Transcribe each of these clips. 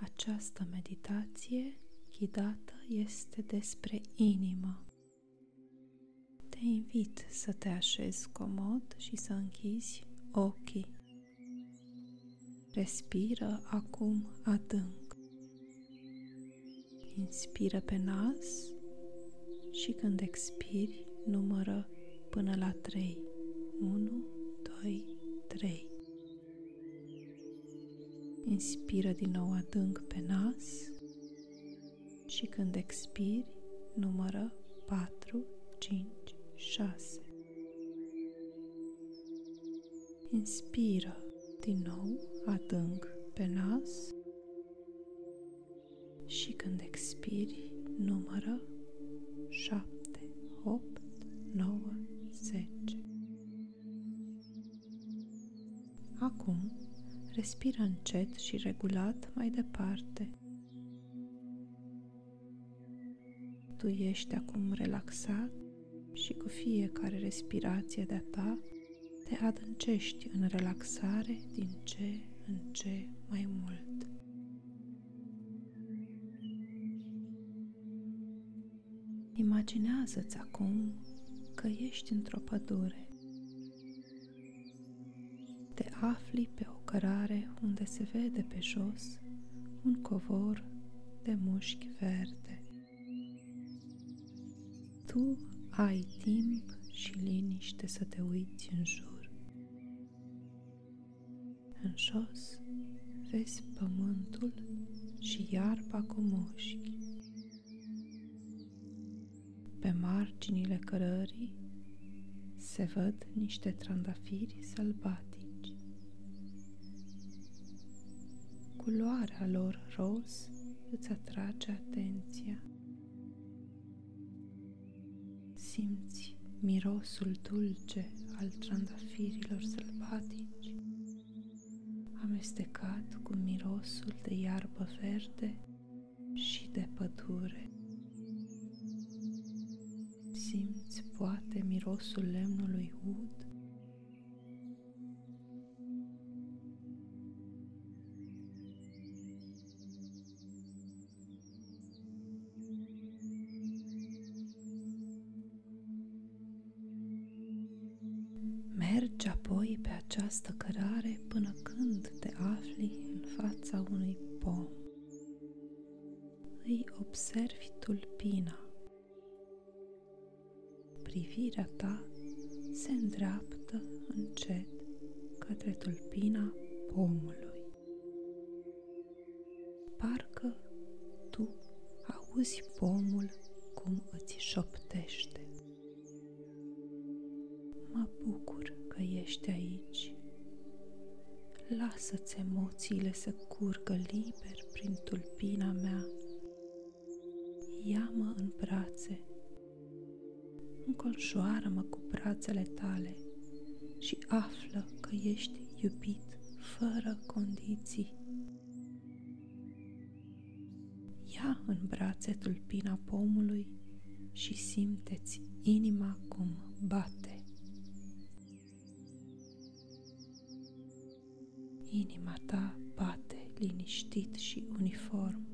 Această meditație ghidată este despre inimă. Te invit să te așezi comod și să închizi ochii. Respiră acum adânc. Inspiră pe nas și când expiri, numără până la 3. 1, 2, 3. Inspiră din nou adânc pe nas și când expiri, numără 4, 5, 6. Inspiră din nou adânc pe nas și când expiri, numără 7, 8, 9, 10. Acum, respiră încet și regulat mai departe. Tu ești acum relaxat și cu fiecare respirație de-a ta te adâncești în relaxare din ce în ce mai mult. Imaginează-ți acum că ești într-o pădure. Te afli pe o cărare unde se vede pe jos un covor de mușchi verde. Tu ai timp și liniște să te uiți în jur. În jos vezi pământul și iarba cu mușchi. Pe marginile cărării se văd niște trandafiri sălbatici. Culoarea lor roz îți atrage atenția. Simți mirosul dulce al trandafirilor sălbatici, amestecat cu mirosul de iarbă verde și de pădure. Simți poate mirosul lemnului ud această cărare până când te afli în fața unui pom. Îi observi tulpina. Privirea ta se îndreaptă încet către tulpina pomului. Parcă tu auzi pomul cum îți șoptește. Ești aici. Lasă-ți emoțiile să curgă liber prin tulpina mea. Ia-mă în brațe. Înconjoară-mă cu brațele tale și află că ești iubit fără condiții. Ia în brațe tulpina pomului și simteți inima cum bate. Inima ta bate liniștit și uniform.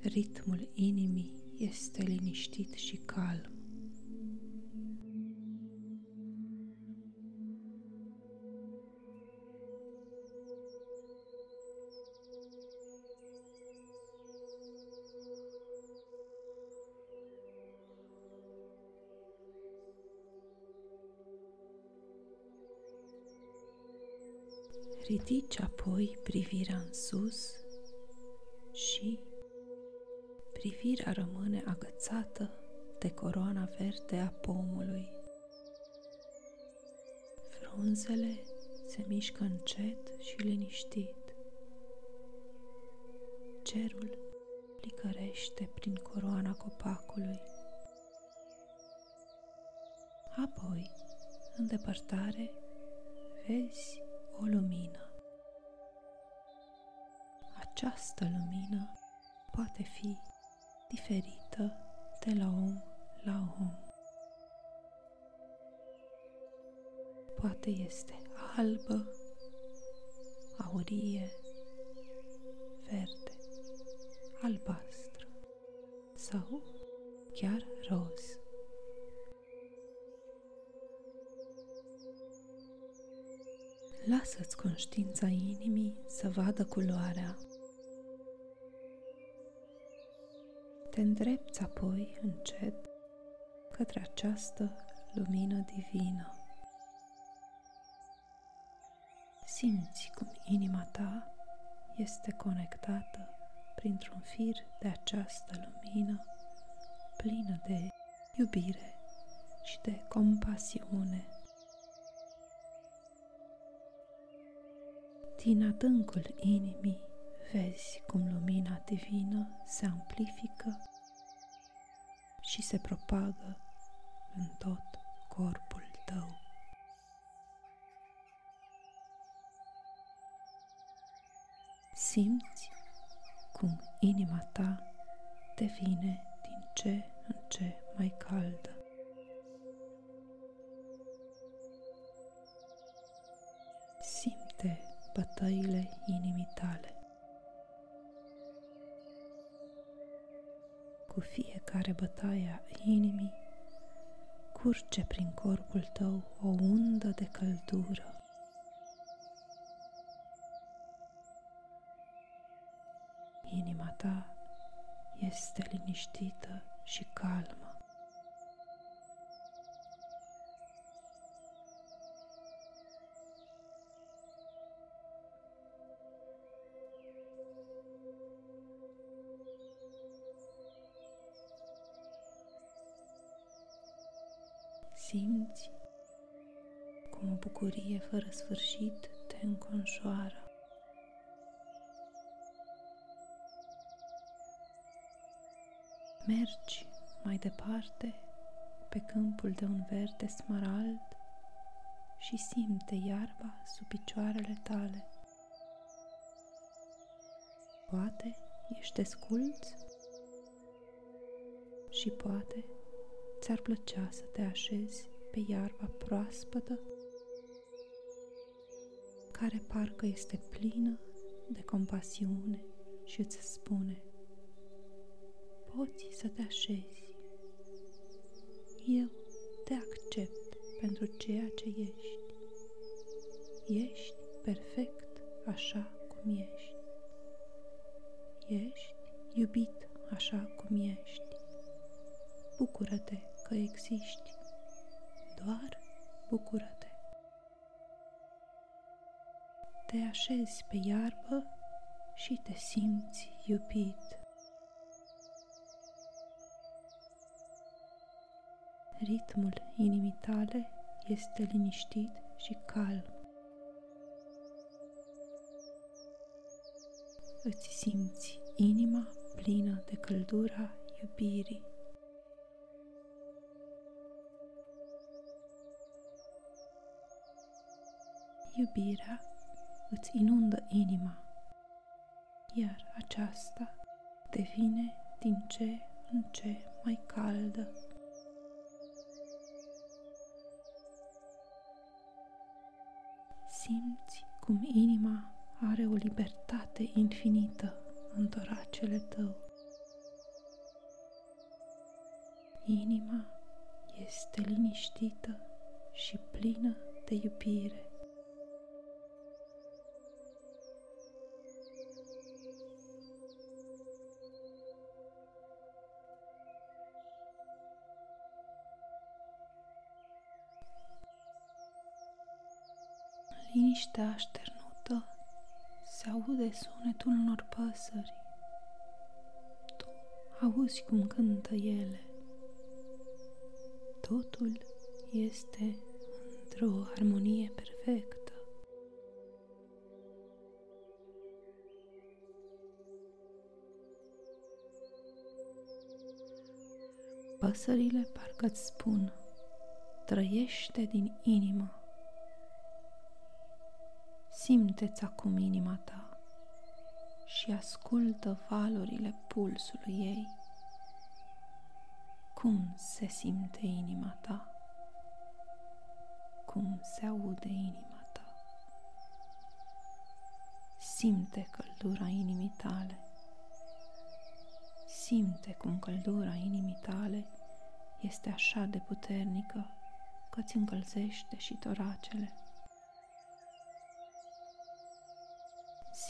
Ritmul inimii este liniștit și calm. Ridici apoi privirea în sus și privirea rămâne agățată de coroana verde a pomului. Frunzele se mișcă încet și liniștit. Cerul licărește prin coroana copacului. Apoi, în depărtare, vezi o lumină. Această lumină poate fi diferită de la om la om. Poate este albă, aurie, verde, albastră sau chiar roz. Lasă-ți conștiința inimii să vadă culoarea. Te îndrepți apoi încet către această lumină divină. Simți cum inima ta este conectată printr-un fir de această lumină plină de iubire și de compasiune. Din adâncul inimii vezi cum lumina divină se amplifică și se propagă în tot corpul tău. Simți cum inima ta devine din ce în ce mai caldă. Simte bătăile inimii tale. Cu fiecare bătaie a inimii curge prin corpul tău o undă de căldură. Inima ta este liniștită și calmă. Cum o bucurie fără sfârșit te înconjoară. Mergi mai departe pe câmpul de un verde smarald și simte iarba sub picioarele tale. Poate ești desculț și poate ți-ar plăcea să te așezi pe iarba proaspătă care parcă este plină de compasiune și îți spune poți să te așezi. Eu te accept pentru ceea ce ești. Ești perfect așa cum ești. Ești iubit așa cum ești. Bucură-te că existi. Doar bucură-te. Te așezi pe iarbă și te simți iubit. Ritmul inimii tale este liniștit și calm. Îți simți inima plină de căldura iubirii. Iubirea îți inundă inima, iar aceasta devine din ce în ce mai caldă. simți cum inima are o libertate infinită în toracele tău. Inima este liniștită și plină de iubire. Așternută se aude sunetul unor păsări. Tu auzi cum cântă ele. Totul este într-o armonie perfectă. Păsările parcă îți spun, trăiește din inimă. Simte-ți acum inima ta și ascultă valurile pulsului ei. Cum se simte inima ta? Cum se aude inima ta? Simte căldura inimii tale. Simte cum căldura inimii tale este așa de puternică că ți încălzește și toracele.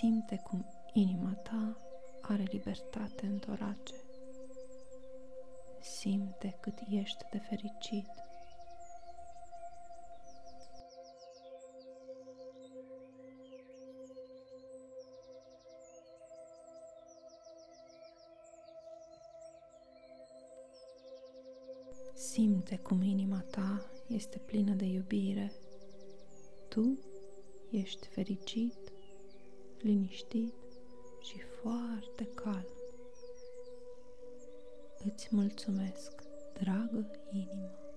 Simte cum inima ta are libertate în torace. Simte cât ești de fericit. Simte cum inima ta este plină de iubire. Tu ești fericit, liniștit și foarte calm. Îți mulțumesc, dragă inimă.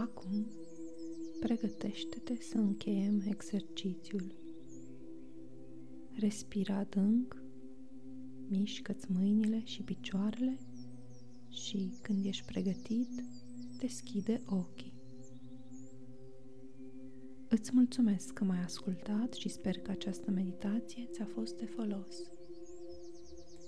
Acum, pregătește-te să încheiem exercițiul. Respira adânc, mișcă-ți mâinile și picioarele și când ești pregătit, deschide ochii. Îți mulțumesc că m-ai ascultat și sper că această meditație ți-a fost de folos.